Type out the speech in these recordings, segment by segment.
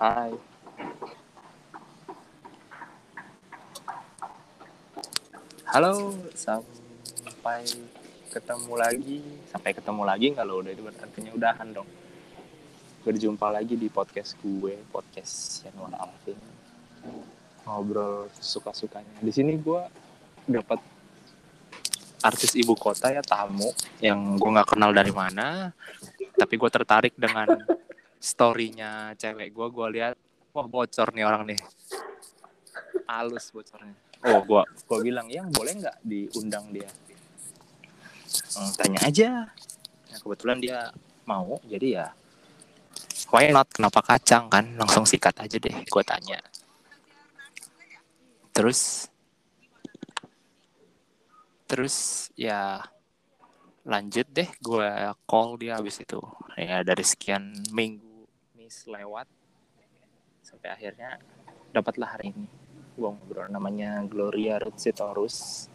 Hai. Halo, sampai ketemu lagi. Sampai ketemu lagi kalau udah itu artinya udahan dong. Berjumpa lagi di podcast gue, podcast Yanuar Alvin. Ngobrol suka-sukanya. Di sini gue dapat artis ibu kota ya tamu yang gue nggak kenal dari mana, tapi gue tertarik dengan storynya cewek gue. Gue lihat, wah bocor nih orang nih, halus bocornya. Oh gua gua bilang yang boleh nggak diundang dia? Hmm, tanya aja. Nah, kebetulan dia mau jadi ya why not? Kenapa kacang kan? Langsung sikat aja deh gua tanya. Terus terus ya lanjut deh gue call dia habis itu. Ya dari sekian minggu miss lewat sampai akhirnya dapatlah hari ini gue ngobrol namanya Gloria Ruth Sitorus.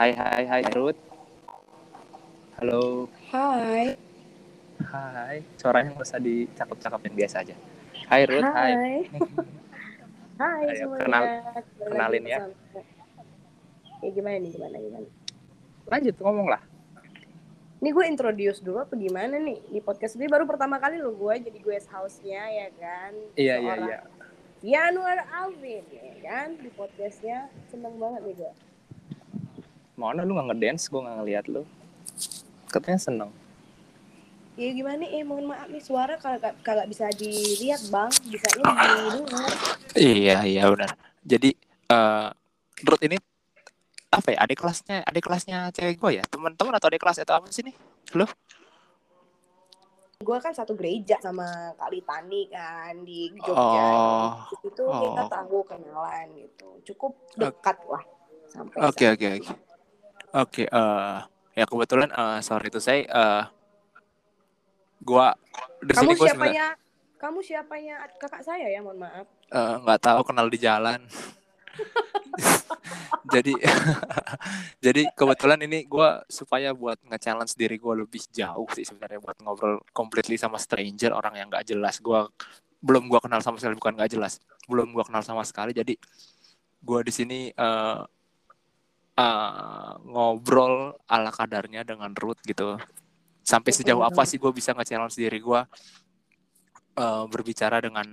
Hai hai hai Ruth. Halo. Hai. Hai. Suaranya nggak usah dicakap-cakapin biasa aja. Hai Ruth. Hai. Hai. Hai Ayo, semuanya. kenal- kenalin ya. Ya gimana nih gimana gimana. Lanjut ngomong lah. Ini gue introduce dulu apa gimana nih di podcast ini baru pertama kali lo gue jadi guest house-nya ya kan. Iya iya iya. Yanuar Alvin ya kan di podcastnya seneng banget nih gue. Mana lu nggak ngedance? Gue nggak ngeliat lu. Katanya seneng. Ya gimana nih, eh mohon maaf nih suara kagak kagak bisa dilihat bang, bisanya didengar. Iya iya benar. Jadi eh Ruth ini apa ya? Adik kelasnya, adik kelasnya cewek gue ya? Teman-teman atau adik kelas atau apa sih nih? Lu? Gue kan satu gereja sama Kak Litani kan di Jogja. Oh. Di situ kita Oh. tahu kenalan gitu. Cukup dekat lah sampai Oke oke oke. Oke, eh ya kebetulan eh sorry itu saya eh gua di Kamu sini gua siapanya? Kamu siapanya kakak saya ya, mohon maaf. eh, nggak tahu kenal di jalan. jadi jadi kebetulan ini gua supaya buat nge-challenge diri gua lebih jauh sih sebenarnya buat ngobrol completely sama stranger orang yang nggak jelas. Gua belum gua kenal sama sekali bukan nggak jelas. Belum gua kenal sama sekali jadi gua di sini eh eh, ngobrol ala kadarnya dengan Ruth gitu. Sampai sejauh apa sih gue bisa nge-challenge diri gue eh, berbicara dengan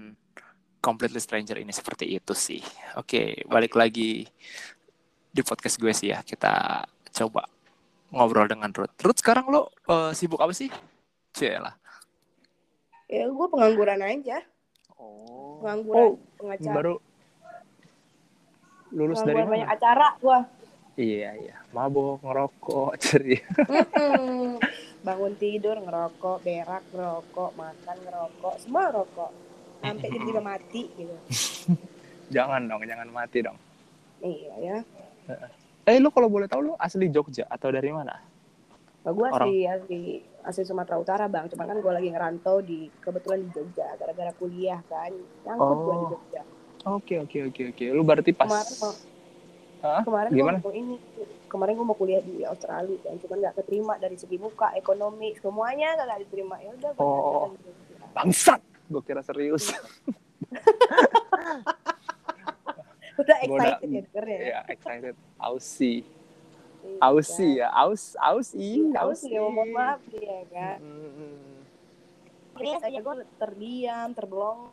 completely stranger ini seperti itu sih. Oke, balik lagi di podcast gue sih ya. Kita coba ngobrol dengan Ruth. Ruth sekarang lo eh, sibuk apa sih? Cielah. Ya, gue pengangguran aja. Oh. Pengangguran, Oh, pengacara. baru lulus dari mana? banyak acara gue. Iya, iya. Mabok, ngerokok, ceria. Bangun tidur ngerokok, berak ngerokok, makan ngerokok, semua ngerokok. Sampai tiba-tiba mati gitu. Jangan dong, jangan mati dong. Iya ya. Eh, lu kalau boleh tahu lu asli Jogja atau dari mana? Nah, gue asli, asli, asli Sumatera Utara bang. Cuman kan gue lagi ngerantau di kebetulan di Jogja gara-gara kuliah kan. Nyangkut gue di Oh. Jogja. Oke, oke, oke, oke. Lu berarti pas Kemarin Hah? kemarin Gimana? gue mau ini kemarin gue mau kuliah di Australia kan cuman nggak keterima dari segi muka ekonomi semuanya nggak diterima ya udah Oh. bangsat. Gue kira serius. udah excited ya dengernya ya ya, excited. Ausi. Iya, Ausi kan. ya, aus, ausi, Iya, ausi. Ya mohon maaf ya kan Hmm. ini aja gue terdiam terbelong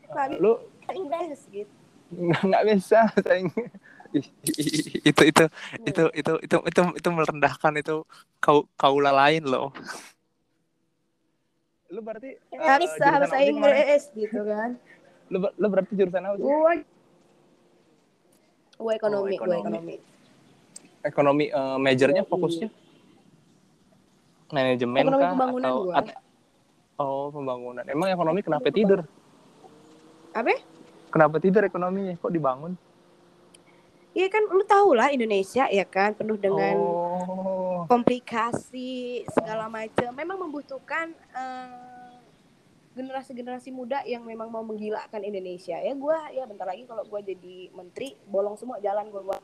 bisa Lu Inggris gitu nggak bisa sayang. Itu itu itu itu itu itu merendahkan itu kau kaula lain loh. Lu berarti nggak eh, bisa bahasa? Inggris gitu kan Lu, lu berarti jurusan apa sih? gue gue ekonomi Oh, ekonomi. ekonomi Ekonomi eh, majornya fokusnya manajemen Ekonomi kah pembangunan atau gua. at- Oh, pembangunan. Emang ekonomi kenapa tidur? apa Kenapa tidur ekonominya? Kok dibangun? Iya kan lu tau lah Indonesia ya kan penuh dengan Oh. Komplikasi segala macam. Memang membutuhkan eh, generasi-generasi muda yang memang mau menggilakkan Indonesia. Ya gua ya bentar lagi kalau gua jadi menteri bolong semua jalan gua gua.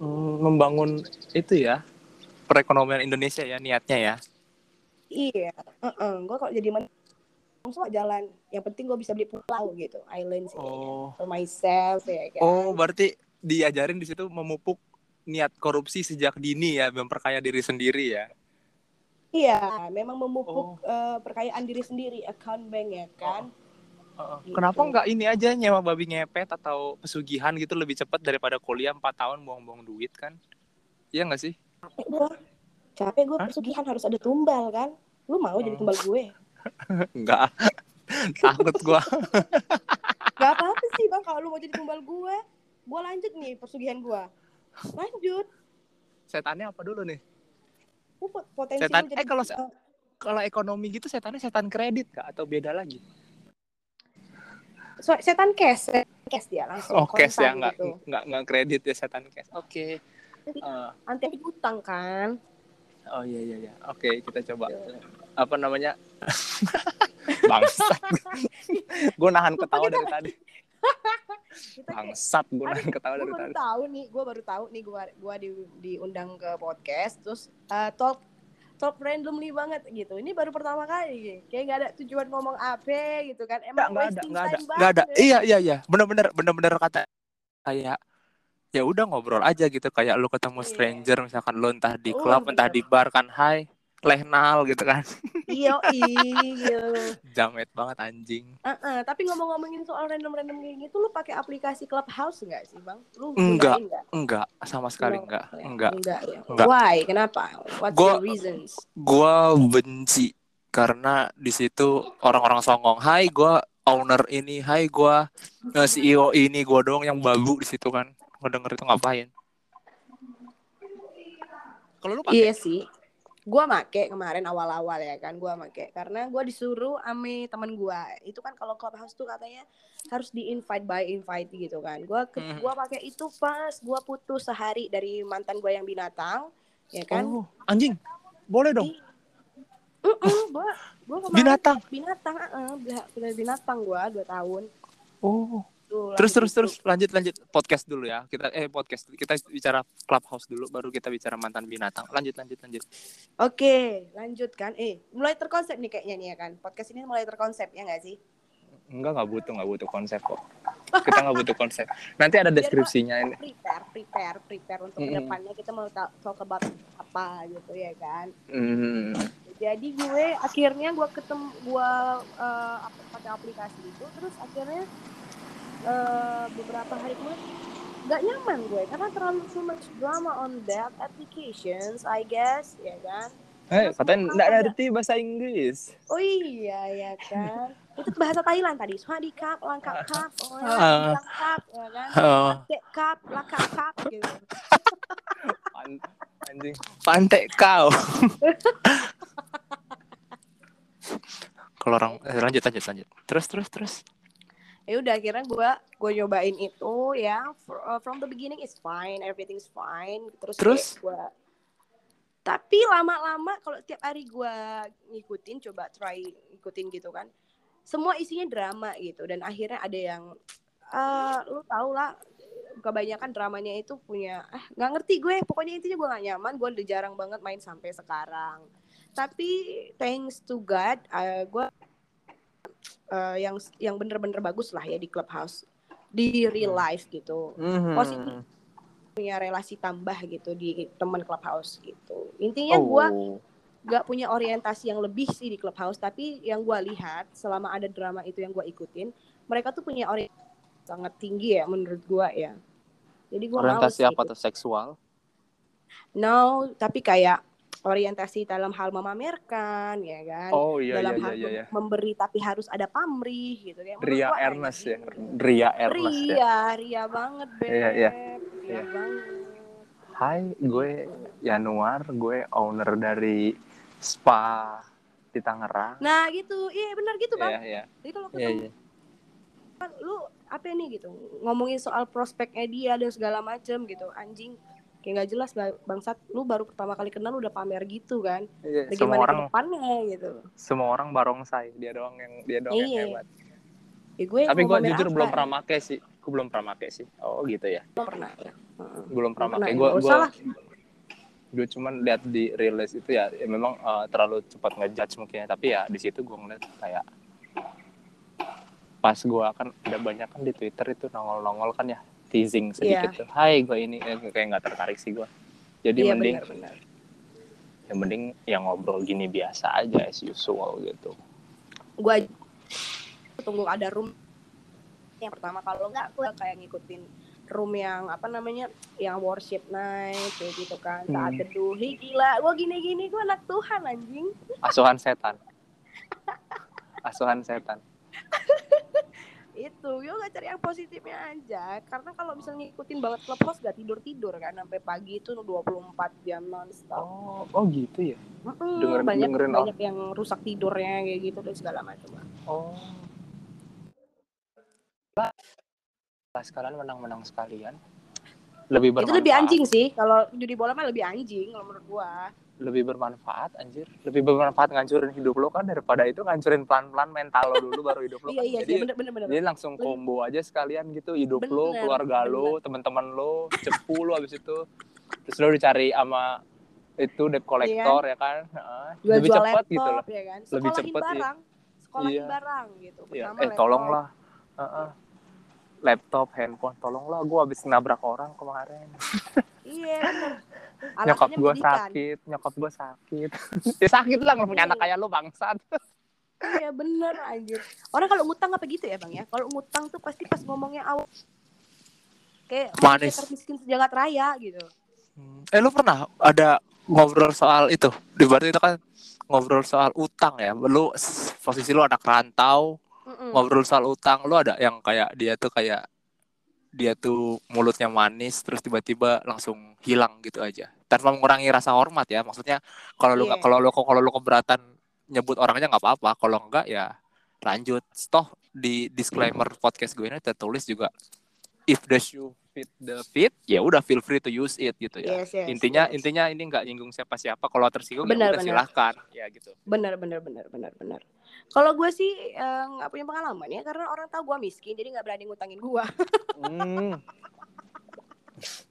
Hmm, membangun itu ya perekonomian Indonesia ya niatnya ya. Iya, Heeh, gua kalau jadi menteri semua jalan yang penting gue bisa beli pulau gitu island sih Oh. for myself ya kan Oh, berarti diajarin di situ memupuk niat korupsi sejak dini ya, memperkaya diri sendiri ya. iya memang memupuk Oh. eh, perkayaan diri sendiri account bank ya kan Heeh. Gitu. Kenapa nggak ini aja nyewa babi ngepet atau pesugihan gitu lebih cepat daripada kuliah 4 tahun buang-buong duit kan? Iya nggak sih? capek gue capek gue pesugihan harus ada tumbal kan lu mau jadi Oh. tumbal gue Enggak. Takut gua. Gak apa-apa sih bang kalau lu mau jadi tumbal gue gue lanjut nih persugihan gue lanjut Setannya apa dulu nih? pot- potensi Setan- eh, kalau se- eh, Kalau ekonomi gitu setannya setan kredit kak atau beda lagi? so- setan cash cash dia langsung Oh, cash ya nggak gitu. nggak nggak kredit ya setan cash. Oke. Eh, anti utang kan oh iya iya iya. Oke, kita coba. Gitu. Apa namanya? Bangsat. gue nahan ketawa dari tadi. kita Bangsat, gue nahan ketawa gue dari baru tadi. tahu nih gue baru tahu nih gue gua di, diundang ke podcast terus eh, talk talk randomly banget gitu ini baru pertama kali kayak gak ada tujuan ngomong apa gitu kan emang nggak ada, nggak ada, nggak ada. Iya, iya, iya. Bener-bener, bener-bener kata kayak ya udah ngobrol aja gitu kayak lu ketemu Iya. stranger misalkan lu entah di Oh, klub entah bener. di bar kan hai lehnal gitu kan iya iya jamet banget anjing Heeh, tapi ngomong-ngomongin soal random-random kayak gitu, lu pakai aplikasi Clubhouse nggak sih, Bang? Lu Enggak. enggak sama sekali No, enggak ya, enggak Enggak ya. Enggak. Why? Kenapa? What's Gua- the reasons? gua benci karena di situ orang-orang songong hai gua owner ini hai gua eh, CEO ini gua doang yang babu di situ kan gua denger itu ngapain kalau lu pakai Iya sih. Gua make kemarin awal-awal ya kan, gua make karena gua disuruh ame teman gua. Itu kan kalau Clubhouse tuh katanya harus di invite by invite gitu kan. Gua ke, Mhm. gua pakai itu pas gua putus sehari dari mantan gua yang binatang, ya kan? oh anjing boleh dong Heeh, gua gua kemarin binatang binatang, uh, binatang gua 2 tahun. oh Tuh, terus langsung terus itu. terus lanjut lanjut podcast dulu ya kita eh podcast kita bicara clubhouse dulu baru kita bicara mantan binatang lanjut lanjut lanjut Oke, lanjut kan. Eh, mulai terkonsep nih kayaknya nih ya kan. Podcast ini mulai terkonsep ya nggak sih? enggak nggak butuh nggak butuh konsep kok kita nggak butuh konsep nanti ada deskripsinya ini Prepare, prepare, prepare untuk Mm-mm. ke depannya kita mau ta- talk about apa gitu ya kan. Hmm. Jadi gue akhirnya gue ketemu gue ap- pakai aplikasi itu, terus akhirnya eh, beberapa hari kemudian nggak nyaman gue karena terlalu so much drama on that applications, I guess ya kan. Eh, katanya nggak ada? ngerti bahasa Inggris. Oh iya ya kan. Itu bahasa Thailand tadi. Swadi kap, langkap kap, oh ya, Ah. bilang kap, ya kan. Oh, Dek kap, lakap kap gitu. anjing. Pantek kau. Kalau orang eh, lanjut lanjut lanjut. Terus terus terus. Ya udah akhirnya gue gue nyobain itu ya uh, from the beginning it's fine, everything's fine. Terus, Terus? gue tapi lama-lama kalau tiap hari gue ngikutin coba try ikutin gitu kan semua isinya drama gitu dan akhirnya ada yang eh lu tau lah kebanyakan dramanya itu punya ah nggak ngerti gue pokoknya intinya gue gak nyaman gue udah jarang banget main sampai sekarang tapi thanks to God eh, gue eh, yang yang bener-bener bagus lah ya di clubhouse. Di real life gitu. Positif. punya relasi tambah gitu di teman clubhouse gitu. Intinya gue Oh. gak punya orientasi yang lebih sih di clubhouse tapi yang gue lihat selama ada drama itu yang gue ikutin mereka tuh punya orientasi sangat tinggi ya menurut gue ya. Jadi gue Orientasi apa tuh? Seksual? no tapi kayak orientasi dalam hal memamerkan ya kan Oh iya dalam iya hal iya iya. mem- memberi tapi harus ada pamrih gitu menurut Ria Ernest ya. Ria Ernest ya. Ria Ria banget beb Iya, iya. Ria Iya. banget Hai, gue Januar, gue owner dari spa di Tangerang. nah gitu iya benar gitu bang Iya, iya. jadi kalau Iya, ketemu iya. lu apa nih gitu ngomongin soal prospeknya dia dan segala macem gitu anjing kayak nggak jelas Bang- bangsat lu baru pertama kali kenal udah pamer gitu kan Iya, semua gimana orang depannya gitu semua orang barongsai, dia doang yang dia doang yang Iya. hebat. ya gue Tapi gue jujur apa? belum pernah make sih. Gue belum pernah make sih. Oh gitu ya. Belum pernah ya. Belum pernah make. Gue gue gue cuman lihat di release itu ya, ya memang eh, terlalu cepat ngejudge mungkin ya. Tapi ya di situ gue ngeliat kayak pas gua kan ada banyak kan di Twitter itu nongol-nongol kan ya teasing sedikit tuh. Hai, gua ini eh, kayak nggak tertarik sih gua. Jadi Iya mending benar-benar. yang mending yang ngobrol gini biasa aja as usual gitu. Gue tunggu ada room yang pertama kalau nggak gue kayak ngikutin room yang apa namanya yang worship night kayak gitu kan saat Hmm. teduh Hi, gila gue gini-gini gue anak Tuhan anjing Asuhan setan. Asuhan setan. Itu yo gak cari yang positifnya aja karena kalau misalnya ngikutin banget clubhouse gak tidur tidur kan sampai pagi itu 24 jam nonstop Oh, oh gitu ya. Mm-mm, dengerin- banyak dengerin banyak yang rusak tidurnya kayak gitu dan segala macam lah. Oh. Pas kalian menang-menang sekalian. Lebih itu bermanfaat. lebih anjing sih kalau judi bola mah lebih anjing kalau menurut gua Lebih bermanfaat anjir. Lebih bermanfaat ngancurin hidup lo kan daripada itu ngancurin pelan-pelan mental lo dulu baru hidup lo. iya kan. iya Jadi sih bener bener bener Jadi langsung Lebih- combo aja sekalian gitu hidup lo, Bener, keluarga lo, teman-teman lo, cepu lo abis itu. Terus lo dicari sama itu debt collector ya kan. Heeh. jual Lebih jual cepet laptop gitu loh. ya kan Lebih sekolahin cepet, iya. barang sekolahin Iya. barang gitu Iya. Eh laptop. tolonglah. Heeh. Laptop, handphone, tolonglah gue habis nabrak orang kemarin. iya bener nyokap Alasannya gue sakit, nyokap gue sakit. ya sakit lah punya anak kayak lu bangsat. iya bener anjir orang kalau ngutang apa gitu ya bang ya kalau ngutang tuh pasti pas ngomongnya awal kayak Manis. termiskin sejagat raya gitu Eh lu pernah ada ngobrol soal itu? Di berarti itu kan ngobrol soal utang ya. Lu posisi lu anak rantau, Mm-mm. ngobrol soal utang, lu ada yang kayak dia tuh kayak dia tuh mulutnya manis terus tiba-tiba langsung hilang gitu aja tanpa mengurangi rasa hormat ya maksudnya kalau lu Iya. kalau lu kalau lu keberatan nyebut orangnya nggak apa-apa kalau enggak ya lanjut toh di disclaimer podcast gue ini tertulis juga if the shoe fit the fit ya udah feel free to use it gitu ya Yes, yes, intinya yes. intinya ini nggak nyinggung siapa-siapa kalau tersinggung Benar, ya udah benar. silahkan ya gitu bener bener bener bener bener kalau gue sih eh, nggak punya pengalaman ya karena orang tahu gue miskin jadi nggak berani ngutangin gue Hmm.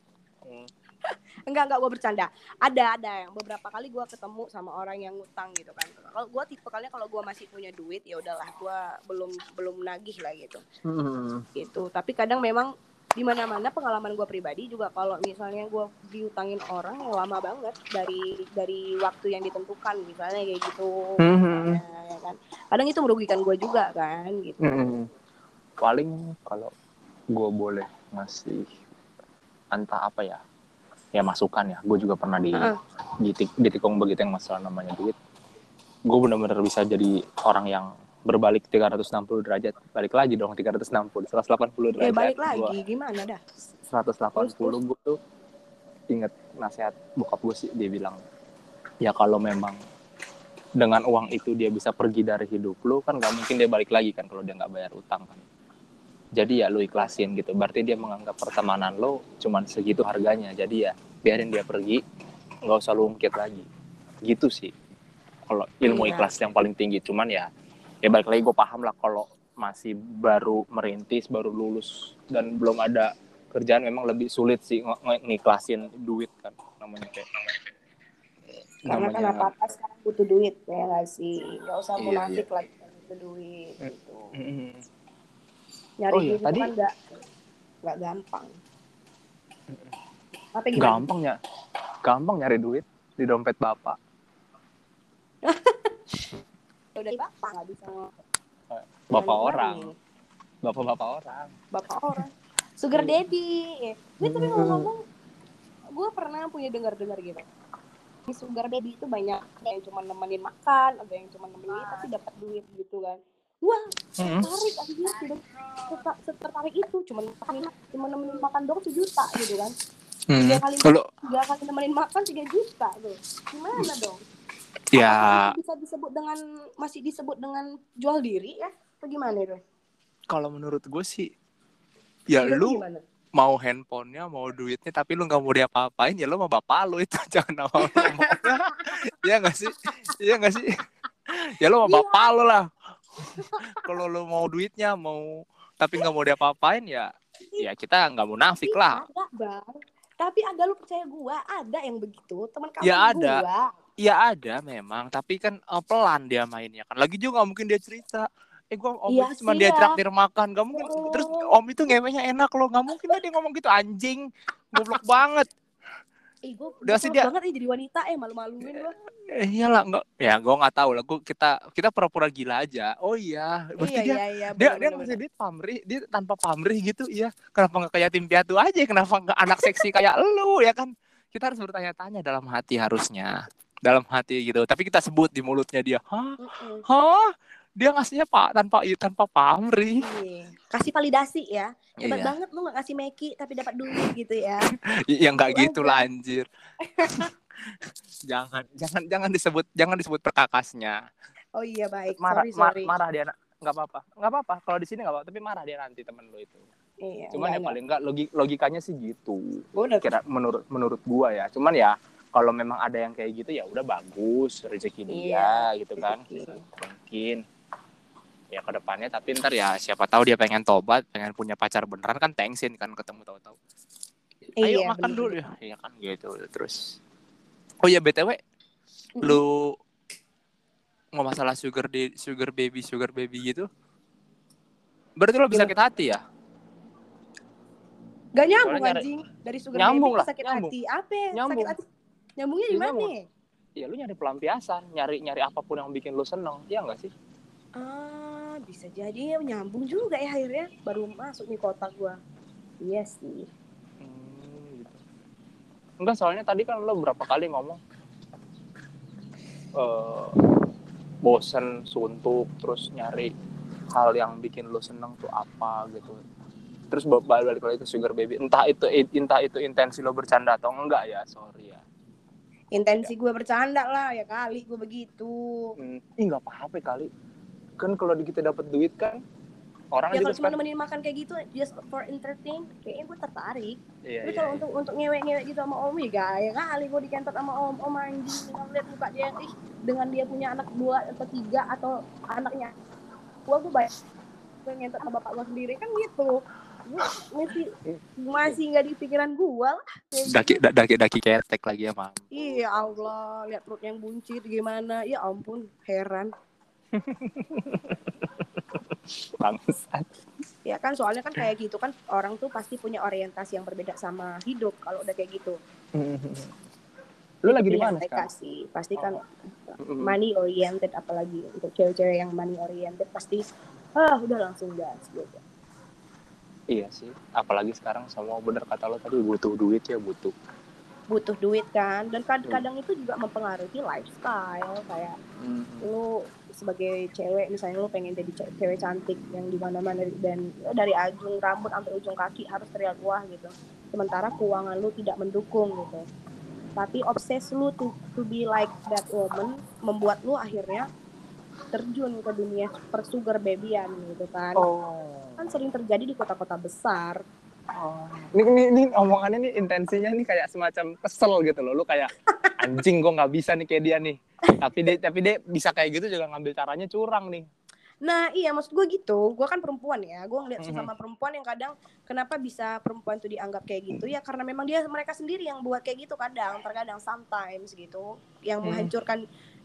enggak enggak gue bercanda. Ada ada yang beberapa kali gue ketemu sama orang yang ngutang gitu kan. Kalau gue tipe kalinya kalau gue masih punya duit ya udahlah gue belum belum nagih lah gitu. Hmm. gitu. Tapi kadang memang di mana mana pengalaman gue pribadi juga kalau misalnya gue diutangin orang yang lama banget dari dari waktu yang ditentukan misalnya kayak gitu. Hmm. misalnya, ya kan. Kadang itu merugikan gue juga kan gitu. Mm-mm. Paling kalau gue boleh ngasih entah apa ya, ya masukan ya. Gue juga pernah di Heeh. di, tik- di tikung begitu yang masalah namanya duit. Gue benar-benar bisa jadi orang yang berbalik 360 derajat. Balik lagi dong 360, 180 derajat. ya balik Gua lagi gimana dah 180 gue tuh inget nasihat bokap gue sih dia bilang ya kalau memang dengan uang itu dia bisa pergi dari hidup lu kan nggak mungkin dia balik lagi kan kalau dia nggak bayar utang kan jadi ya lu ikhlasin gitu. Berarti dia menganggap pertemanan lo cuman segitu harganya. Jadi ya biarin dia pergi nggak usah lu ungkit lagi. Gitu sih. Kalau ilmu Iya. ikhlas yang paling tinggi. Cuman ya ya balik lagi gue paham lah kalau masih baru merintis baru lulus dan belum ada kerjaan memang lebih sulit sih ng- ng- ngiklasin duit kan namanya kayak. Karena kan namanya apa apa sekarang butuh duit ya nggak sih? Nggak usah Iya, munafik lagi butuh duit Mm. gitu. Nyari Oh iya, tadi- kan nggak nggak gampang. Apa gimana? Gampang ya gampang nyari duit di dompet bapak. Udah bapak nggak bisa. Bapak. Orang. bapak bapak orang. Bapak orang. Sugar daddy. Gue tapi Hmm. ngomong-ngomong gue pernah punya dengar-dengar gitu. Di sugar daddy itu banyak. Ada yang cuma nemenin makan ada yang cuma nemenin tapi dapat duit gitu kan wah Mm-mm. tarik aja sudah setertarik itu. Cuma nemenin cuma nemenin makan doang sejuta gitu kan. Hmm. tiga kali kalau tiga kali nemenin makan tiga juta tuh gimana dong? Ya. Apakah bisa disebut dengan masih disebut dengan jual diri ya? Atau gimana itu? Kalau menurut gue sih ya Menurut lu gimana? mau handphonenya mau duitnya tapi lu nggak mau diapa-apain ya lu sama bapak lu itu. Jangan sama lu. Iya nggak sih? Iya nggak sih? Ya lu sama Iya. bapak lu lah kalau lu mau duitnya mau tapi nggak mau diapa-apain ya ya kita nggak munafik Tapi lah Ada, Bang. Tapi ada lu percaya gua, ada yang begitu. Teman kamu Ya, ada. gua. ya ada memang tapi kan eh, pelan dia mainnya kan lagi juga mungkin dia cerita eh gua om Iya itu cuma dia ya. traktir makan gak mungkin Oh. terus om itu ngewenya enak loh gak mungkin lah dia ngomong gitu anjing goblok banget Ih, gue Udah sih dia- banget nih jadi wanita eh malu-maluin gue. eh, iyalah nggak ya gua nggak tahu lah gua kita kita pura-pura gila aja. Oh iya. Berarti Iya dia iya iya. dia bener, dia bener, ngasih duit pamrih dia tanpa pamrih gitu iya. Kenapa nggak kayak tim piatu aja kenapa nggak anak seksi kayak lu ya kan? Kita harus bertanya-tanya dalam hati harusnya. Dalam hati gitu. Tapi kita sebut di mulutnya dia hah? Hah dia ngasihnya pak tanpa tanpa pamrih Iya. Kasih validasi ya. Hebat Iya. banget lu gak ngasih Meki tapi dapat duit gitu ya. ya nggak Itu gitu lah anjir jangan jangan jangan disebut jangan disebut perkakasnya Oh iya baik. marah sorry mar- sorry. marah dia nggak apa-apa nggak apa-apa kalau di sini nggak apa tapi marah dia nanti temen lo itu Iya, cuman ya enggak, paling nggak logi- logikanya sih gitu. Bener. kira menurut menurut gua ya cuman ya kalau memang ada yang kayak gitu ya udah bagus rezeki dia Iya, gitu kan rezeki. mungkin ya ke depannya tapi ntar ya siapa tahu dia pengen tobat pengen punya pacar beneran kan thanksin kan ketemu tahu-tahu ayo Iya, makan bener. dulu ya iya kan gitu terus oh ya btw Mm-mm. lu nggak masalah sugar di sugar baby sugar baby gitu berarti lo bisa sakit hati ya Gak nyambung Soalnya nyari- anjing dari sugar Nyambung baby lah, sakit nyambung. hati. Apa? ya? Nyambung. Sakit hati. Nyambungnya di Iya, mana? ya lu nyari pelampiasan nyari nyari apa pun yang bikin lu seneng ya enggak sih Ah, bisa jadi ya nyambung juga ya akhirnya baru masuk nih kotak gua. Iya sih. Hmm, gitu. Enggak, soalnya tadi kan lo berapa kali ngomong eh bosen, suntuk, terus nyari hal yang bikin lo seneng tuh apa gitu. Terus ba- balik lagi ke sugar baby. Entah itu entah itu intensi lo bercanda atau enggak ya, sorry ya. Intensi gua bercanda lah ya kali gua begitu. Hmm, ih nggak apa-apa kali. Kan kalau di kita dapat duit kan orang Ya juga kalau cuma suka- nemenin makan kayak gitu just for entertain, kayaknya gue tertarik. Iya, Tapi iya, kalau iya. untuk untuk ngewek-ngewek gitu sama om ya gaya kali gue dikentot sama om om anjing dengan lihat muka dia ih dengan dia punya anak dua atau tiga atau anaknya gua gue banyak gue ngentot sama bapak gue sendiri kan gitu Gua masih masih nggak di pikiran gua lah gitu. daki da- daki daki ketek lagi ya mam iya Allah lihat perut yang buncit gimana ya ampun heran bangsat. Ya kan soalnya kan kayak gitu kan orang tuh pasti punya orientasi yang berbeda sama hidup kalau udah kayak gitu. Lu lagi di mana sekarang? sih pasti kan Mm-mm. money oriented apalagi untuk cewek-cewek yang money oriented pasti ah udah langsung gas gitu. Iya sih, apalagi sekarang semua bener kata lo tadi butuh duit ya butuh. butuh duit kan dan kadang-kadang itu juga mempengaruhi lifestyle kayak lu sebagai cewek misalnya lu pengen jadi ce- cewek cantik yang di mana-mana dan ya dari ujung rambut sampai ujung kaki harus terlihat wah gitu sementara keuangan lu tidak mendukung gitu tapi obses lu to, to be like that woman membuat lu akhirnya terjun ke dunia per sugar babyan gitu kan Oh. kan sering terjadi di kota-kota besar Ini, ini, ini omongannya nih intensinya nih kayak semacam kesel gitu loh. Lu kayak anjing gue nggak bisa nih kayak dia nih. Tapi dia tapi dia bisa kayak gitu juga ngambil caranya curang nih. Nah iya maksud gue gitu, gue kan perempuan ya, gue ngeliat sesama perempuan yang kadang kenapa bisa perempuan tuh dianggap kayak gitu? Ya karena memang dia mereka sendiri yang buat kayak gitu kadang, terkadang sometimes gitu, yang Hmm.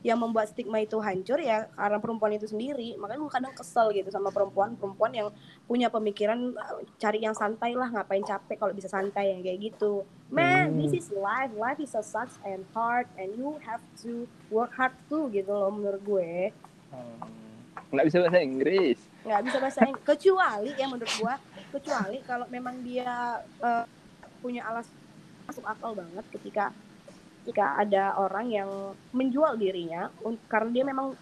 Yang membuat stigma itu hancur ya karena perempuan itu sendiri, makanya gue kadang kesel gitu sama perempuan-perempuan yang punya pemikiran "Ah, cari yang santai lah, ngapain capek kalau bisa santai yang kayak gitu. Man, Hmm. this is life, life is a sucks and hard and you have to work hard too gitu loh menurut gue. Nggak bisa bahasa Inggris. nggak bisa bahasa Inggris kecuali ya menurut gua kecuali kalau memang dia eh, punya alas masuk akal banget ketika ketika ada orang yang menjual dirinya karena dia memang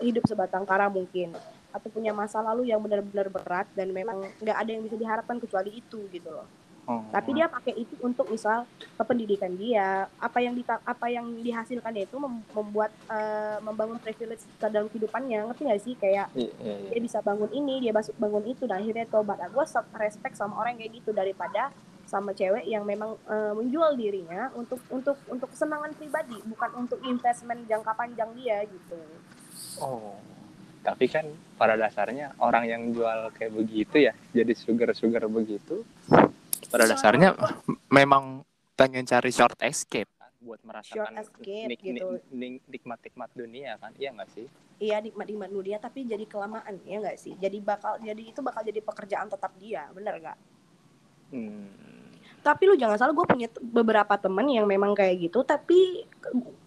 hidup sebatang kara mungkin atau punya masa lalu yang benar-benar berat dan memang nggak ada yang bisa diharapkan kecuali itu gitu loh Oh. tapi dia pakai itu untuk misal kependidikan dia apa yang dita- apa yang dihasilkannya itu mem- membuat eh, membangun privilege dalam kehidupannya ngerti nggak sih kayak Iya, iya, iya. dia bisa bangun ini dia masuk bangun itu dan akhirnya tobat gue respect sama orang kayak gitu daripada sama cewek yang memang eh, menjual dirinya untuk untuk untuk kesenangan pribadi bukan untuk investment jangka panjang dia gitu Oh. Tapi kan pada dasarnya orang yang jual kayak begitu ya, jadi sugar-sugar begitu. Pada dasarnya memang pengen cari short escape. kan. buat merasakan escape nik, nik, gitu. nik- nikmat-nikmat dunia kan iya nggak sih iya nikmat-nikmat dulu dia tapi jadi kelamaan ya nggak sih jadi bakal jadi itu bakal jadi pekerjaan tetap dia bener nggak hmm. Tapi lu jangan salah gue punya beberapa temen yang memang kayak gitu tapi ke-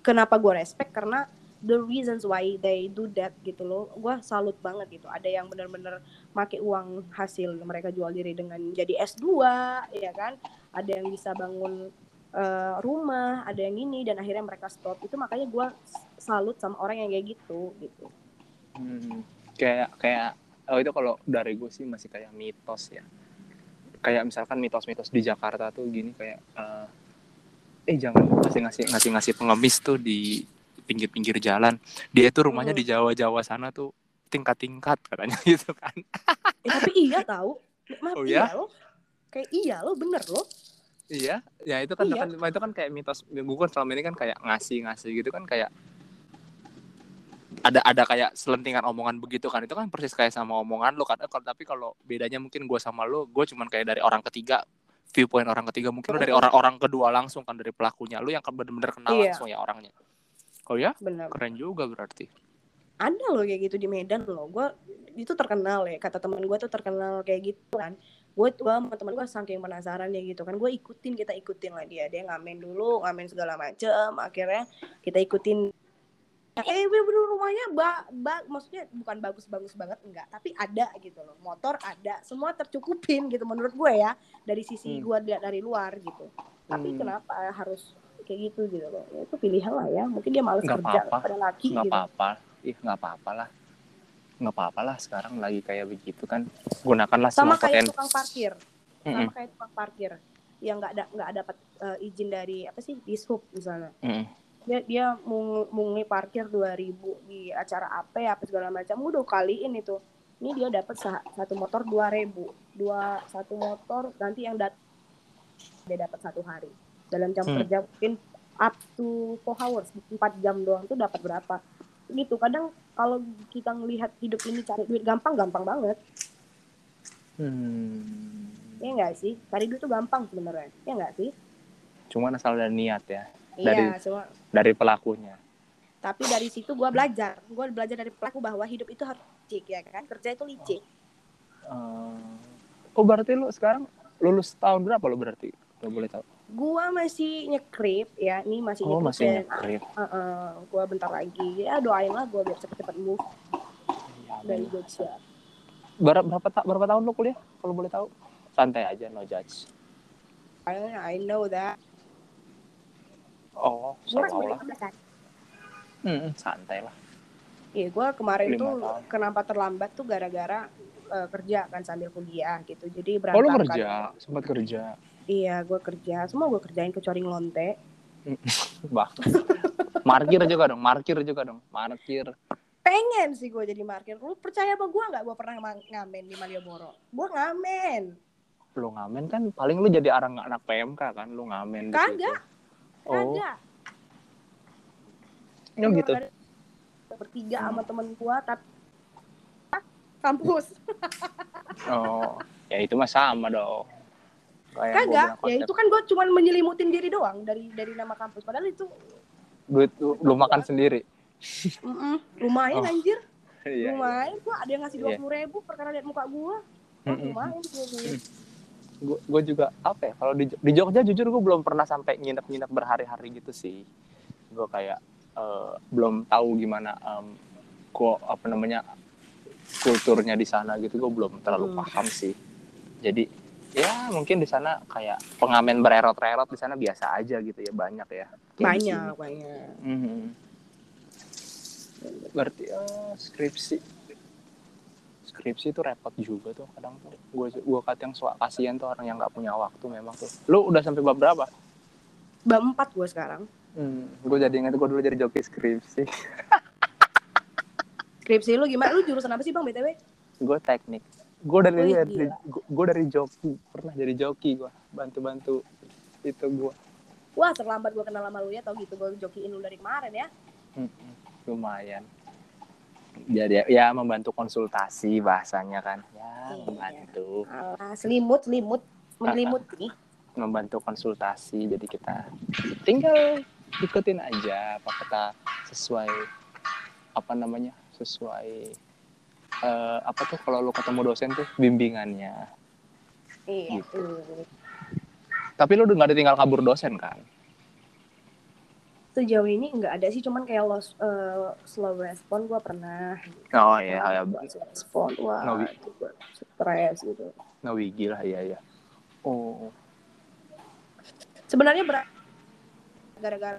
kenapa gue respect? Karena the reasons why they do that gitu loh. Gue salut banget gitu. Ada yang bener-bener make uang hasil mereka jual diri dengan jadi S2 ya kan? Ada yang bisa bangun eh, rumah ada yang ini dan akhirnya mereka stop. Itu makanya gue salut sama orang yang kayak gitu gitu. Hmm. kayak kayak oh itu kalau dari gue sih masih kayak mitos ya kayak misalkan mitos-mitos di Jakarta tuh gini kayak eh, eh jangan ngasih ngasih ngasih ngasih pengemis tuh di pinggir-pinggir jalan. Dia itu rumahnya Hmm. di Jawa-Jawa sana tuh tingkat-tingkat katanya gitu kan. Eh, tapi iya tahu maaf Oh, iya ya? loh. Kayak iya loh bener loh. Iya? Ya itu kan, Iya. kan itu kan kayak mitos. Gue kan selama ini kan kayak ngasih ngasih gitu kan kayak ada ada kayak selentingan omongan begitu kan. Itu kan persis kayak sama omongan lo kan. Eh, kalau tapi kalau bedanya mungkin gue sama lo gue cuman kayak dari orang ketiga viewpoint orang ketiga. Mungkin lo dari orang-orang kedua langsung kan dari pelakunya. Lo yang kan bener-bener kenal Iya. langsung ya orangnya. Oh ya? Bener. Keren juga berarti. Ada loh kayak gitu di Medan loh. Gue itu terkenal ya. Kata teman gue tuh terkenal kayak gitu kan. Gue gue sama teman gue saking penasaran ya gitu kan. Gue ikutin kita ikutin lah dia dia ngamen dulu ngamen segala macem. Akhirnya kita ikutin eh bener rumahnya ba, ba- maksudnya bukan bagus-bagus banget enggak. Tapi ada gitu loh. Motor ada semua tercukupin gitu menurut gue ya dari sisi Hmm. gue lihat dari luar gitu. Tapi Hmm. kenapa harus kayak gitu gitu loh? Ya, itu pilihan lah ya. Mungkin dia males Nggak kerja apa-apa. pada laki nggak gitu. apa-apa. Ih nggak apa-apa lah. Nggak apa-apa lah sekarang lagi kayak begitu kan. Gunakanlah sama semua kayak tukang parkir. Sama kayak tukang parkir. Yang nggak ada nggak dapat eh, izin dari apa sih? Dishub misalnya. Mm-mm. Dia dia mung, mungli parkir 2000 di acara apa ya apa segala macam. Udah kaliin itu. Ini dia dapat sa- satu motor 2000 dua satu motor nanti yang dat dia dapat satu hari. Dalam jam Hmm. kerja mungkin up to 4 hours 4 jam doang tuh dapat berapa. Gitu kadang kalau kita ngelihat hidup ini cari duit gampang gampang banget. Hmm. ya enggak sih? Cari duit tuh gampang sebenarnya. Ya enggak sih? Cuman asal ada niat ya iya Dari- semua dari pelakunya. tapi dari situ gue belajar gue belajar dari pelaku bahwa hidup itu harus licik ya kan kerja itu licik Eh, oh berarti lu sekarang lulus tahun berapa lu berarti? Lo boleh tahu? gue masih nyekrip ya ini masih Oh nyekrip masih nyekrip. gue bentar lagi ya doain lah gue biar cepet-cepet move dari. Jogja Berapa berapa, ta- berapa tahun lu kuliah? Kalau boleh tahu? Santai aja, no judge. I, I know that Oh, gue kan Hmm, santai lah. Iya, gue kemarin tuh tahun. kenapa terlambat tuh gara-gara eh, kerja kan sambil kuliah gitu. Jadi Oh lu kerja, sempat kerja. Iya, gue kerja. Semua gue kerjain kecuali ngelonte. Bah. Markir juga dong, markir juga dong, markir. Pengen sih gue jadi markir. Lu percaya sama gue nggak? Gue pernah ngamen di Malioboro. Gue ngamen. Lu ngamen kan paling lu jadi orang anak PMK kan, lu ngamen. Kagak. Oh, Kagak. gitu. Bertiga sama temen gue, tapi kampus. Oh, ya itu mah sama dong. Kayak gua Kagak. Ya itu kan gue cuman menyelimutin diri doang dari dari nama kampus. Padahal itu duit lu, makan sendiri. lumayan Oh. anjir. Iya. lumayan gue ada yang ngasih Iya. dua puluh ribu perkara lihat muka Mm-mm. lumayan gue Gue gue juga apa ya? Kalau di di Jogja jujur gue belum pernah sampai nginep-nginep berhari-hari gitu sih. Gue kayak eh, belum tahu gimana em gue apa namanya kulturnya di sana gitu. Gue belum terlalu Hmm. paham sih. Jadi ya mungkin di sana kayak pengamen bererot-erot di sana biasa aja gitu ya banyak ya. Kayak banyak banyak Mhm. Berarti eh, skripsi skripsi itu repot juga tuh kadang tuh. Gue gue kadang suka kasihan tuh orang yang nggak punya waktu memang tuh. Lu udah sampai bab berapa? bab empat gue sekarang Hmm, gue jadi ingat gue dulu jadi joki skripsi. skripsi lu gimana lu jurusan apa sih bang btw gue teknik. Gue dari Wih, dari gila. gue dari joki pernah jadi joki gue bantu-bantu itu gue. wah terlambat gue kenal sama lu ya tau gitu gue jokiin lu dari kemarin ya Mm-mm, lumayan. Jadi ya membantu konsultasi bahasanya kan. Ya Iya. membantu. Alah, selimut selimut menyelimuti membantu konsultasi jadi kita tinggal ikutin aja apa kata sesuai apa namanya sesuai eh, apa tuh kalau lu ketemu dosen tuh bimbingannya Iya. Gitu. iya. tapi lu udah nggak ditinggal kabur dosen kan Sejauh ini nggak ada sih, cuman kayak lo eh, slow respon gue pernah. oh iya ya Slow respon, wah No, itu gue stres gitu. no wigi lah iya ya oh Sebenarnya berat gara-gara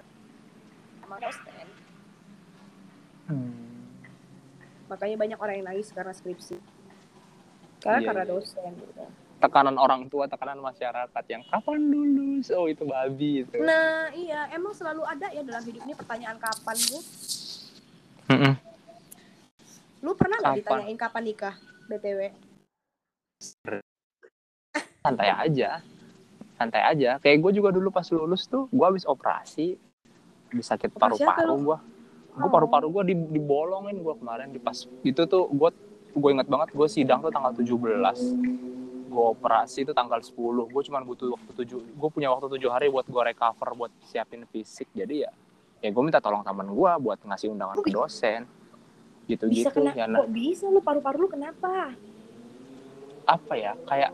sama dosen. hmm. Makanya banyak orang yang nangis karena skripsi. Karena Iya, karena iya. dosen gitu. Tekanan orang tua tekanan masyarakat yang kapan lulus oh itu babi itu Nah, iya, emang selalu ada ya dalam hidup ini pertanyaan kapan lu? Mm-mm. Lu pernah nggak ditanyain kapan nikah? BTW. santai aja santai aja kayak gue juga dulu pas lulus tuh gue habis operasi di sakit paru-paru gue gue Oh. paru-paru gue di, dibolongin gue kemarin di pas itu tuh gue gue ingat banget gue sidang tuh tanggal 17 gue operasi itu tanggal 10 gue cuma butuh waktu tujuh gue punya waktu tujuh hari buat gue recover buat siapin fisik jadi ya ya gue minta tolong teman gue buat ngasih undangan ke dosen gitu Bisa gitu kena, ya nah, kok bisa lu paru-paru lu kenapa? apa ya kayak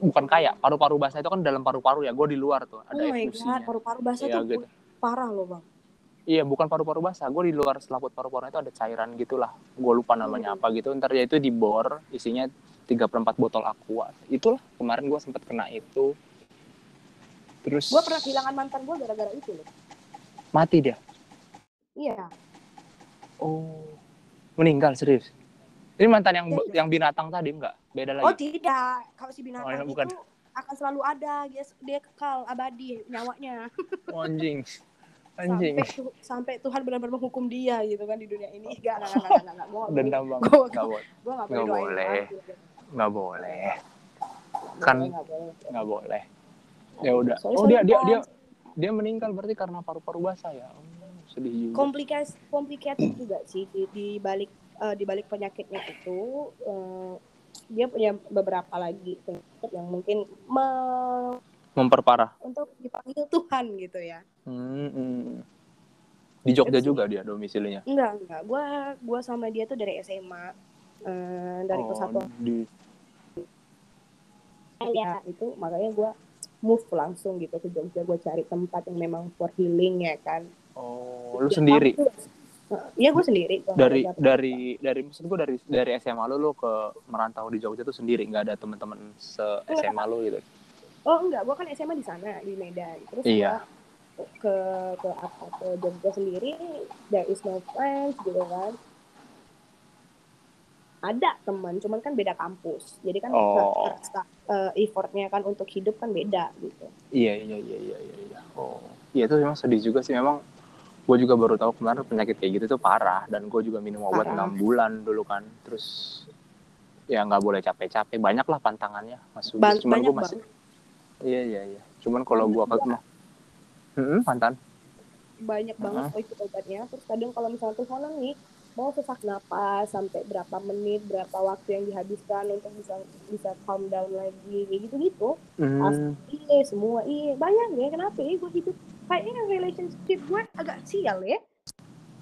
bukan kayak paru-paru basah itu kan dalam paru-paru ya gue di luar tuh ada oh my god, paru-paru basah Iya, tuh gitu. parah loh bang. Iya, bukan paru-paru basah. Gue di luar selaput paru-paru itu ada cairan gitulah. Gue lupa namanya Hmm. apa gitu. Ntar ya itu dibor, isinya 3 per 4 botol aqua. Itulah kemarin gue sempet kena itu. Terus Gue pernah kehilangan mantan gue gara-gara itu loh. mati dia. Iya. Oh, meninggal serius. Ini mantan yang Iya. yang binatang tadi enggak? Beda Oh lagi. tidak, kalau si binatang Oh, itu bukan. akan selalu ada, dia, dia kekal abadi nyawanya. Oh, anjing. Anjing. Sampai, tu- sampai Tuhan benar-benar menghukum dia gitu kan di dunia ini. Gak, gak, gak, gak, gak, gak. Gue Dendam banget. Gua- Enggak boleh. gue gak boleh Nggak boleh. Kan- nggak boleh. Enggak boleh. Ya udah. Oh, dia dia dia dia meninggal berarti karena paru-paru basah ya. Oh, sedih juga. komplikas complicated juga sih di, di balik eh, di balik penyakitnya itu eh, dia punya beberapa lagi penyakit yang mungkin me- Memperparah. untuk dipanggil Tuhan gitu ya Hmm, hmm. Di Jogja juga dia domisilinya. enggak enggak gua gua sama dia tuh dari SMA eh, dari oh, kesatuan di ya itu makanya gua move langsung gitu ke Jogja gua cari tempat yang memang for healing ya kan Oh, lu sendiri. Iya gue sendiri. Gua Dari dari dari maksud gua dari dari SMA lu lu ke merantau di Jogja tuh sendiri, nggak ada teman-teman se SMA lu gitu. Oh enggak, gue kan SMA di sana di Medan. Terus Iya. gua ke ke apa ke Jogja sendiri, there is no friends gitu kan. Ada teman, cuman kan beda kampus. Jadi kan Oh. rasa, eh, effortnya kan untuk hidup kan beda gitu. Iya, iya, iya, iya, iya, iya. Oh. Iya itu memang sedih juga sih memang gue juga baru tahu kemarin penyakit kayak gitu tuh parah dan gue juga minum obat enam bulan dulu kan terus ya nggak boleh capek-capek banyak lah pantangannya mas. Ban- cuman gue masih iya iya iya cuman kalau gue ketemu Hmm, mantan banyak banget oh ikut obatnya terus kadang kalau misalnya tuh sana nih mau sesak napas sampai berapa menit berapa waktu yang dihabiskan untuk bisa bisa calm down lagi kayak gitu gitu Hmm. iya semua iya banyak ya kenapa ya gue hidup? Kayaknya relationship gue agak sial ya.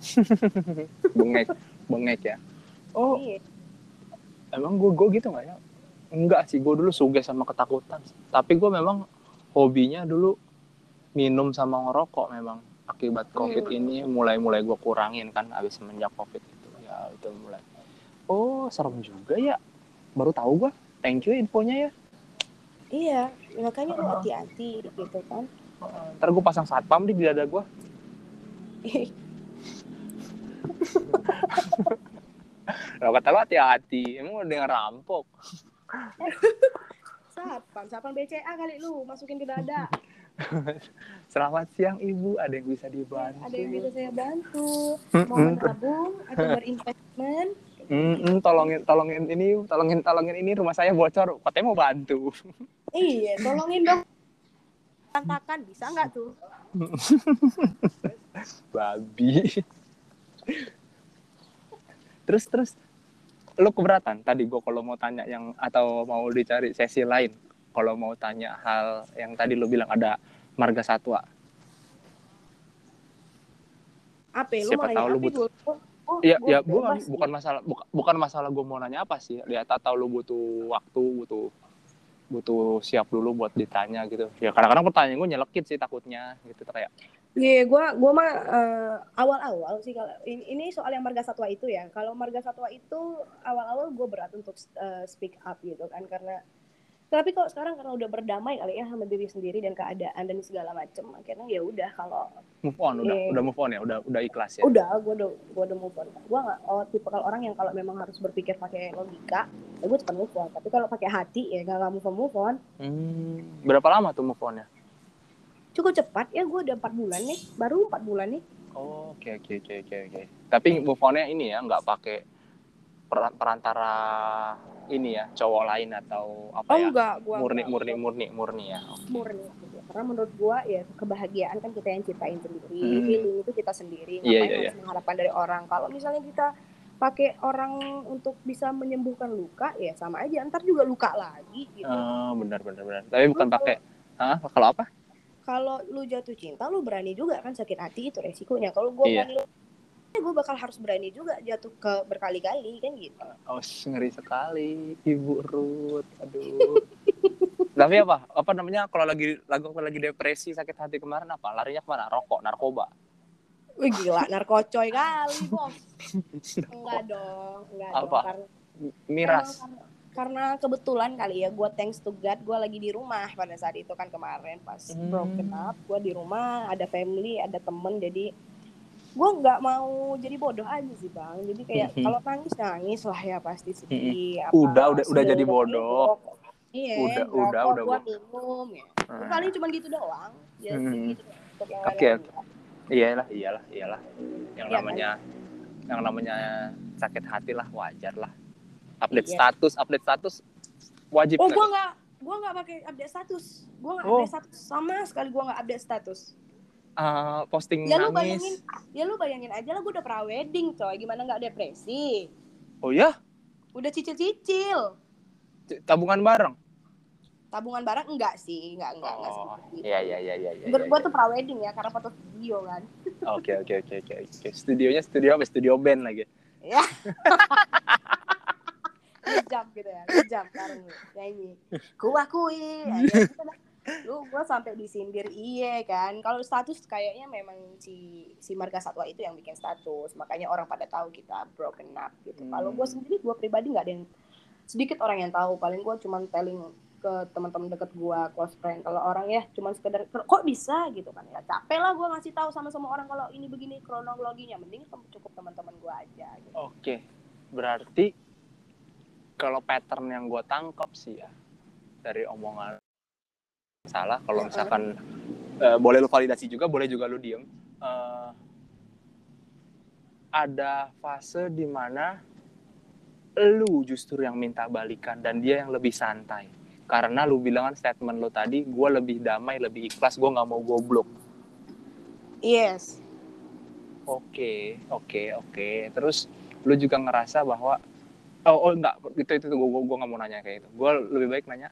Bengek bengek ya. Oh. Iya. Emang gue gue gitu nggak ya? Enggak sih gue dulu suges sama ketakutan tapi gue memang hobinya dulu minum sama ngerokok memang akibat covid Hmm. ini mulai mulai gue kurangin kan abis semenjak covid itu. Ya itu mulai. Oh serem juga ya. Baru tahu gue thank you infonya ya. Iya makanya lu hati-hati gitu kan. Ntar gue pasang satpam di dada gue kalau kata lo hati-hati. Emang udah rampok. Satpam satpam BCA kali lu masukin ke dada selamat siang ibu. Ada yang bisa dibantu? Ada yang bisa saya bantu. Mau menabung atau berinvestment. Mm-mm, tolongin tolongin ini tolongin tolongin ini rumah saya bocor. Katanya mau bantu. Iya tolongin dong. Tantakan bisa nggak tuh? Babi. Terus terus. Lu keberatan? Tadi gua kalau mau tanya yang atau mau dicari sesi lain kalau mau tanya hal yang tadi lu bilang ada marga satwa apa ya? lu Siapa tahu lu apa butuh-? Oh, Iya, gua ya bukan bebas bukan masalah buka- bukan masalah gue mau nanya apa sih. Lihat atau lu butuh waktu, butuh butuh siap dulu buat ditanya gitu. Ya kadang-kadang pertanyaan gue nyelekit sih takutnya gitu kayak Iya, gua gua mah eh, awal-awal sih kalau ini, ini soal yang marga satwa itu ya. Kalau marga satwa itu awal-awal gue berat untuk eh, speak up gitu kan karena tapi kalau sekarang karena udah berdamai kali ya sama diri sendiri dan keadaan dan segala macem akhirnya ya udah kalau move on udah, Iya. udah move on ya, udah udah ikhlas ya. udah gue udah gue udah move on gue nggak oh tipe kalau orang yang kalau memang harus berpikir pakai logika ya gue cepat move on tapi kalau pakai hati ya gak, move on move on Hmm, berapa lama tuh move onnya? cukup cepat ya gue udah empat bulan nih baru empat bulan nih Oh, oke oke oke oke oke. Tapi move onnya ini ya nggak pakai per- perantara ini ya cowok lain atau apa oh ya? enggak gue Murni murni murni murni ya. murni gitu. karena menurut gue ya kebahagiaan kan kita yang ciptain sendiri Hmm. feeling itu kita sendiri Iya, ngapain iya, harus mengharapkan dari orang kalau misalnya kita pakai orang untuk bisa menyembuhkan luka ya sama aja ntar juga luka lagi gitu Ah, benar benar benar. Tapi bukan Lu pakai Hah? Kalau apa? kalau lu jatuh cinta lu berani juga kan sakit hati itu resikonya kalau gue Iya. berani gue bakal harus berani juga jatuh ke berkali-kali kan gitu Oh, ngeri sekali, Ibu Ruth. Aduh. Tapi apa? Apa namanya? Kalau lagi lagi lagi depresi, sakit hati kemarin apa? Larinya ke mana? Rokok, narkoba. Wih gila narkocoy kali bos enggak dong enggak Apa? dong karena Miras. Karena, karena kebetulan kali ya gue thanks to God gue lagi di rumah pada saat itu kan kemarin pas Hmm. broken up gue di rumah ada family ada temen jadi gue nggak mau jadi bodoh aja sih bang jadi kayak Mhm. kalau nangis nangis lah ya pasti sedih apa, Udah, udah- udah jadi bodoh. iya Udah, udah, udah, gua Bu. minum ya Hmm. paling cuma gitu doang ya sih Hmm. gitu Oke, enggak. Iyalah, iyalah, iyalah. Yang Iya, namanya yang namanya sakit hati lah, wajar lah. Update Iya. status, update status wajib. oh kan? gue nggak gue nggak pakai update status gue nggak Oh. update status sama sekali gue nggak update status Eh, posting ya lu bayangin nangis. ya lu bayangin aja lah gue udah pra wedding coy gimana nggak depresi Oh ya, udah cicil cicil tabungan bareng. tabungan barang enggak sih enggak enggak enggak Oh, seperti itu. iya iya iya iya. iya, Menurut iya, gua iya. tuh pra wedding ya karena foto video kan Oke oke oke oke oke. Studionya studio apa? Studio band lagi. ya ngejam gitu ya ngejam karena nyanyi ku akui ya. lu gua sampai disindir iye kan? Kalau status kayaknya memang si si marga satwa itu yang bikin status. Makanya orang pada tahu kita broken up gitu. Kalau gua Hmm. sendiri gua pribadi nggak ada yang sedikit orang yang tahu. Paling gua cuman telling ke teman-teman deket gua close friend. Kalau orang ya cuman sekedar kok bisa? gitu kan. Ya capek lah gua ngasih tahu sama semua orang kalau ini begini kronologinya. Mending cukup teman-teman gua aja gitu. Oke, berarti kalau pattern yang gue tangkap sih ya dari omongan salah. Kalau misalkan eh, boleh lu validasi juga, boleh juga lu diem. Eh, ada fase di mana lu justru yang minta balikan dan dia yang lebih santai. Karena lu bilang kan statement lu tadi, gue lebih damai, lebih ikhlas, gue nggak mau goblok. yes Oke, oke, oke. Terus lu juga ngerasa bahwa oh, oh enggak, itu itu gue gue nggak mau nanya kayak itu. Gue lebih baik nanya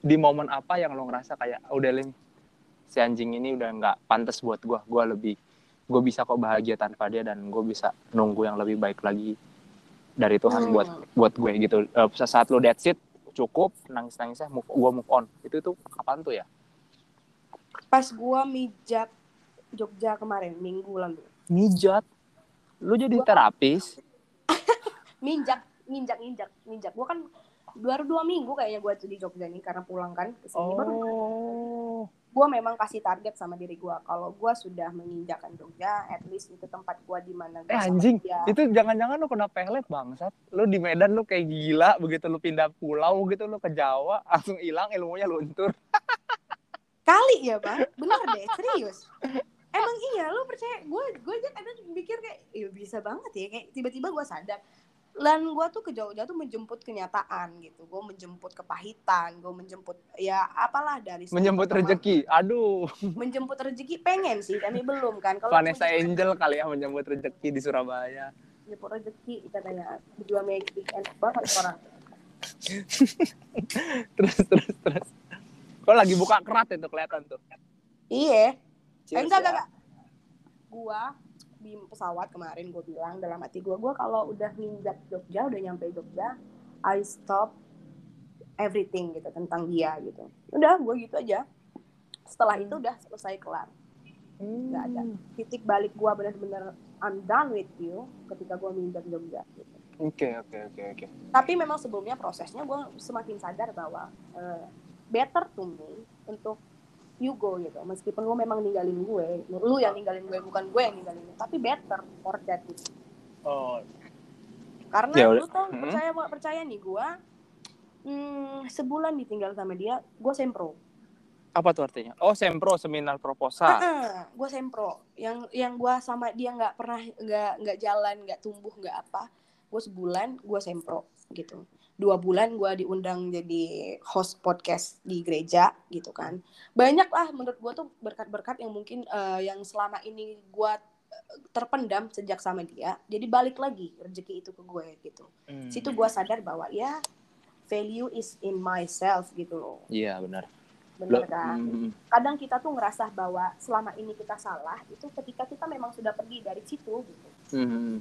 di momen apa yang lo ngerasa kayak "Oh, udah lim si anjing ini udah nggak pantas buat gue. Gue lebih gue bisa kok bahagia tanpa dia dan gue bisa nunggu yang lebih baik lagi dari Tuhan Hmm. buat buat gue gitu. Eh, saat lo that's it cukup nangis nangisnya move gue move on itu tuh kapan tuh ya? pas gua mijat Jogja kemarin minggu lalu Mijat. Lu jadi Gua- terapis. minjak nginjak nginjak nginjak gua kan baru dua minggu kayaknya gua tuh di Jogja nih karena pulang kan ke sini baru Oh. gua memang kasih target sama diri gua kalau gua sudah menginjakan Jogja at least itu tempat gua di mana Eh anjing, dia. itu jangan-jangan lu kena pelet bangsat. Lu di Medan lu kayak gila, begitu lu pindah pulau gitu lu ke Jawa, langsung hilang ilmunya luntur. kali ya bang bener deh serius emang iya lo percaya gue gue aja kadang mikir kayak iya bisa banget ya kayak tiba-tiba gue sadar dan gue tuh ke Jogja tuh menjemput kenyataan gitu. Gue menjemput kepahitan gue menjemput ya apalah dari Menjemput rezeki. Aduh, menjemput rezeki pengen sih tapi belum kan. Kalau Vanessa menjemput- Angel kali ya menjemput rezeki di Surabaya. menjemput rezeki katanya berdua magic enak banget orang. Terus terus terus. Kok lagi buka kerat itu kelihatan tuh? Iya. Eh, Cheers enggak ya. enggak enggak. Gua di pesawat kemarin gue bilang dalam hati gua gua kalau udah nginjak Jogja udah nyampe Jogja I stop everything gitu tentang dia gitu. Udah gue gitu aja. Setelah itu udah selesai kelar. Nggak ada. Titik balik gua benar-benar I'm done with you ketika gua nginjak Jogja gitu. Oke oke oke oke. Tapi memang sebelumnya prosesnya gue semakin sadar bahwa eh, better to me untuk you go gitu. Meskipun lu memang ninggalin gue lu yang ninggalin gue bukan gue yang ninggalin lu. Tapi better for that gitu. oh. Karena Ya lu tau Hmm. percaya percaya nih gue hmm, sebulan ditinggal sama dia gue sempro. Apa tuh artinya? Oh sempro seminar proposal. Gue sempro. Yang yang gue sama dia nggak pernah nggak nggak jalan nggak tumbuh nggak apa gue sebulan gue sempro gitu dua bulan gue diundang jadi host podcast di gereja gitu kan banyak lah menurut gue tuh berkat-berkat yang mungkin eh, yang selama ini gue terpendam sejak sama dia jadi balik lagi rezeki itu ke gue gitu Hmm. situ gue sadar bahwa ya value is in myself gitu loh iya benar bener Lo- kan hmm. kadang kita tuh ngerasa bahwa selama ini kita salah itu ketika kita memang sudah pergi dari situ gitu Hmm.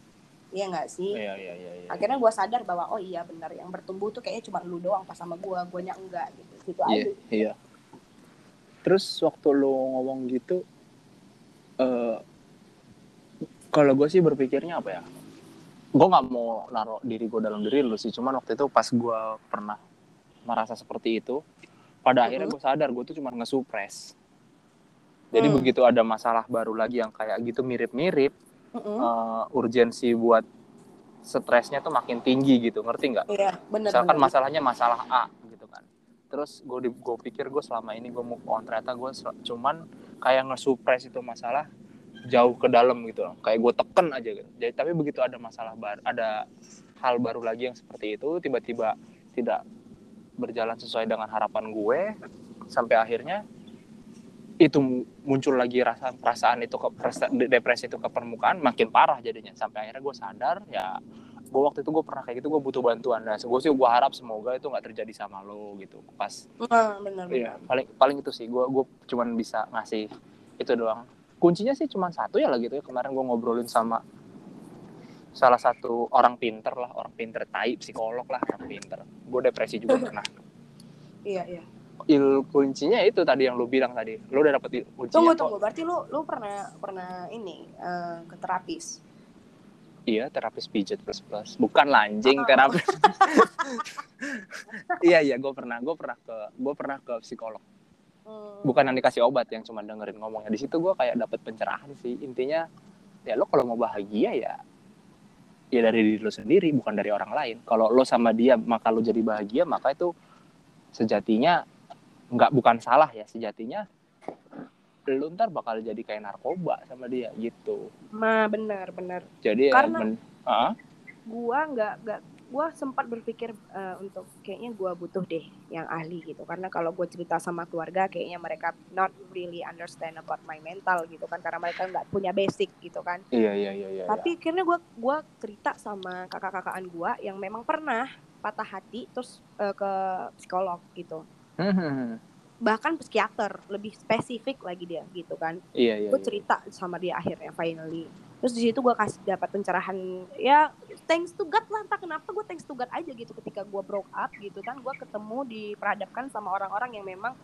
Iya nggak sih iya iya iya iya. akhirnya gue sadar bahwa oh iya benar yang bertumbuh tuh kayaknya cuma lu doang pas sama gue gue enggak gitu gitu Iya, aja iya. Terus waktu lo ngomong gitu, eh kalau gue sih berpikirnya apa ya? Gue nggak mau naruh diri gue dalam diri lu sih, cuman waktu itu pas gue pernah merasa seperti itu, pada akhirnya Mhm. gue sadar gue tuh cuma ngesupres. Jadi Hmm. begitu ada masalah baru lagi yang kayak gitu mirip-mirip, Mm-mm. eh, urgensi buat stresnya tuh makin tinggi gitu, ngerti nggak? iya benar misalkan benar. masalahnya masalah A gitu kan terus gue gue pikir gue selama ini gue move on ternyata gue cuman kayak nge-suppress itu masalah jauh ke dalam gitu loh kayak gue teken aja gitu jadi tapi begitu ada masalah baru ada hal baru lagi yang seperti itu tiba-tiba tidak berjalan sesuai dengan harapan gue sampai akhirnya itu mu- muncul lagi rasa perasaan itu ke perasa- depresi itu ke permukaan makin parah jadinya. Sampai akhirnya gue sadar ya gue waktu itu gue pernah kayak gitu gue butuh bantuan. Nah gue sih gue harap semoga itu nggak terjadi sama lo gitu. Pas Ah, benar benar. paling paling itu sih gue gue cuman bisa ngasih itu doang. Kuncinya sih cuma satu ya lah gitu ya kemarin gue ngobrolin sama salah satu orang pinter lah orang pinter tai psikolog lah orang pinter. Gue depresi juga pernah. Iya iya il kuncinya itu tadi yang lu bilang tadi. Lu udah dapet kuncinya tunggu kok. tunggu. Berarti lu lu pernah pernah ini eh, ke terapis? Iya terapis pijat plus plus. Bukan lanjing Oh. terapis. Iya iya gue pernah gue pernah ke gue pernah ke psikolog. Hmm. bukan yang dikasih obat yang cuma dengerin ngomongnya. Di situ gue kayak dapet pencerahan sih. Intinya ya lo kalau mau bahagia ya ya dari diri lo sendiri bukan dari orang lain. Kalau lo sama dia maka lo jadi bahagia maka itu sejatinya nggak bukan salah ya sejatinya lo ntar bakal jadi kayak narkoba sama dia gitu Ma benar benar. jadi ya Karena- men- Ah, Gua nggak nggak gua sempat berpikir eh, untuk kayaknya gua butuh deh yang ahli gitu karena kalau gue cerita sama keluarga kayaknya mereka not really understand about my mental gitu kan karena mereka nggak punya basic gitu kan. iya iya iya iya Tapi akhirnya gua gua cerita sama kakak-kakakan gua yang memang pernah patah hati terus eh, ke psikolog gitu. Hmm, Bahkan psikiater lebih spesifik lagi dia gitu kan. iya iya gue iya. cerita sama dia akhirnya finally terus di situ gue kasih dapat pencerahan ya thanks to God lah entah kenapa gue thanks to God aja gitu ketika gue broke up gitu kan gue ketemu diperhadapkan sama orang-orang yang memang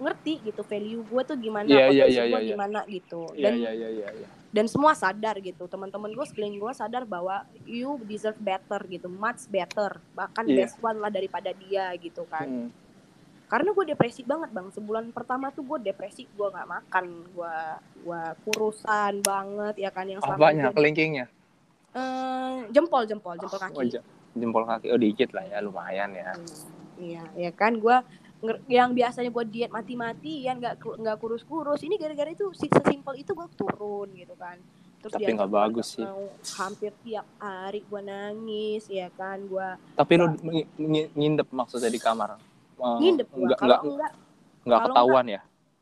ngerti gitu value gue tuh gimana iya, potensi iya, gue iya. gimana gitu iya dan iya iya iya iya. dan semua sadar gitu teman-teman gue sekeliling gue sadar bahwa you deserve better gitu much better bahkan Iya. best one lah daripada dia gitu kan Hmm. Karena gue depresi banget bang. Sebulan pertama tuh gue depresi gue nggak makan gue gue kurusan banget ya kan yang selama ini- kelingkingnya? Eh, jempol jempol jempol Oh, kaki. jempol kaki. Oh dikit lah ya lumayan ya. Hmm, iya ya kan gue yang biasanya gue diet mati-matian nggak nggak kurus-kurus ini gara-gara itu si- sesimpel itu gue turun gitu kan. Terus Tapi nggak bagus sih. mau hampir tiap hari gue nangis ya kan gue Tapi lu ng- ng- ngindep maksudnya di kamar? Eh, ngindep gue Nggak, kalau nggak, enggak nggak kalau ketahuan ya?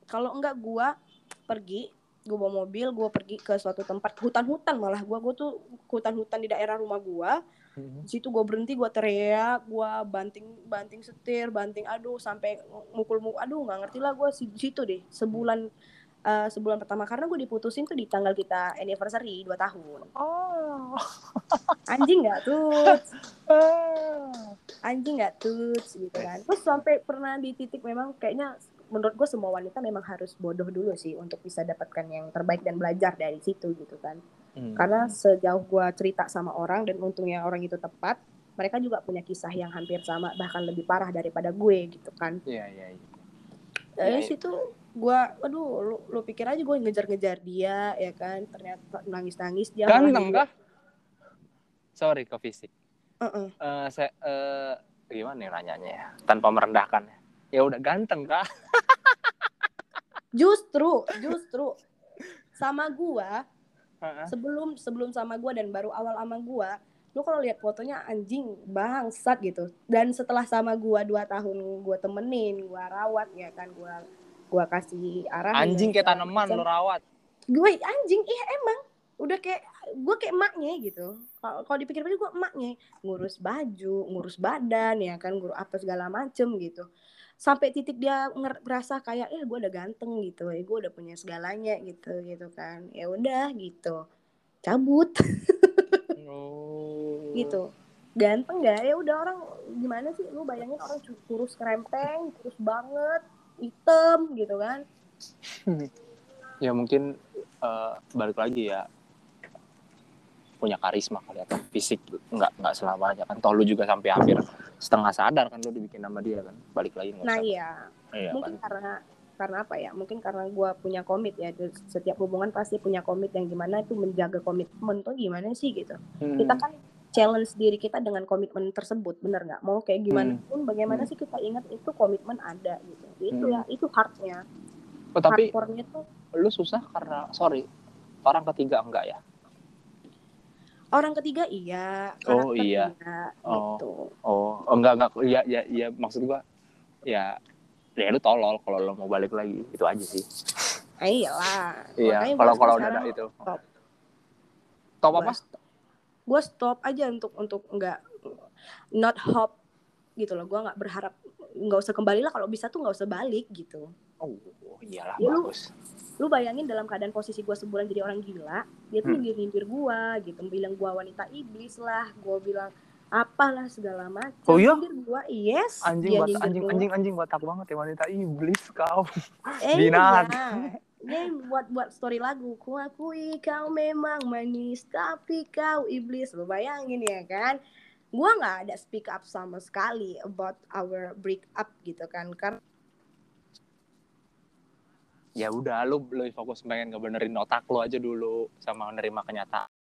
kalau enggak gua pergi gue bawa mobil gue pergi ke suatu tempat hutan-hutan malah gua. Gue tuh hutan-hutan di daerah rumah gua. Hmm. di situ gue berhenti gue teriak gue banting banting setir banting aduh sampai mukul mukul aduh nggak ngerti lah di situ deh. Sebulan eh, sebulan pertama karena gue diputusin tuh di tanggal kita anniversary 2 tahun Oh. anjing nggak tuh anjing nggak tuh gitu kan terus sampai pernah di titik memang kayaknya menurut gue semua wanita memang harus bodoh dulu sih untuk bisa dapatkan yang terbaik dan belajar dari situ gitu kan Hmm. karena sejauh gue cerita sama orang dan untungnya orang itu tepat mereka juga punya kisah yang hampir sama bahkan lebih parah daripada gue gitu kan Iya, iya, iya. dari Iya, iya. Gue aduh lu, lu pikir aja gue ngejar-ngejar dia ya kan ternyata nangis-nangis dia Ganteng kah? Sorry ke fisik. Heeh. Eh, saya eh, gimana ya nanyanya ya? Tanpa merendahkan. Ya udah ganteng kah? justru justru sama gua Heeh. sebelum sebelum sama gua dan baru awal sama gua lu kalau lihat fotonya anjing bangsat gitu dan setelah sama gua dua tahun gua temenin gua rawat ya kan gua gua kasih arah Anjing kayak tanaman lo rawat. gue anjing iya emang. Udah kayak gue kayak emaknya gitu. Kalau kalau dipikir-pikir gue emaknya. Ngurus baju ngurus badan ya kan ngurus apa segala macem gitu. Sampai titik dia nger- ngerasa kayak eh gue udah ganteng gitu eh gue udah punya segalanya gitu gitu kan. Ya udah gitu. Cabut. Oh. gitu. Ganteng gak ya udah orang gimana sih? Lu bayangin orang kurus krempeng kurus banget hitam gitu kan. Ya mungkin eh, balik lagi ya. Punya karisma kali atau fisik nggak nggak selamanya kan. Toh lu juga sampai hampir setengah sadar kan lu dibikin sama dia kan. Balik lagi nah iya. Iya mungkin kan karena karena apa ya? Mungkin karena gue punya komit ya. Setiap hubungan pasti punya komit yang gimana itu menjaga komitmen tuh gimana sih gitu. Hmm. kita kan challenge diri kita dengan komitmen tersebut bener nggak mau kayak gimana Hmm. pun bagaimana Hmm. sih kita ingat itu komitmen ada gitu itu Hmm. ya itu hardnya oh, tapi hardcore-nya tuh lu susah karena sorry orang ketiga enggak ya orang ketiga iya Oh, iya. Oh. gitu oh oh, enggak enggak ya ya ya maksud gua ya ya lu tolol kalau lu mau balik lagi itu aja sih ah, iyalah iya kalau kalau udah ada itu stop. top apa gue stop aja untuk untuk nggak not hope gitu loh gue nggak berharap nggak usah kembali lah kalau bisa tuh nggak usah balik gitu oh iyalah Ya, lu- bagus lu bayangin dalam keadaan posisi gue sebulan jadi orang gila dia tuh Hmm. nyindir gue gitu bilang gue wanita iblis lah gue bilang apalah segala macam Oh iya? nyindir gue yes anjing dia bat, anjing gua. anjing anjing batak banget ya wanita iblis kau eh, binat. iya. Dia buat buat story lagu. Ku akui kau memang manis tapi kau iblis. Lu bayangin ya kan? Gue nggak ada speak up sama sekali about our break up gitu kan karena ya udah lu lebih fokus pengen ngebenerin otak lu aja dulu sama menerima kenyataan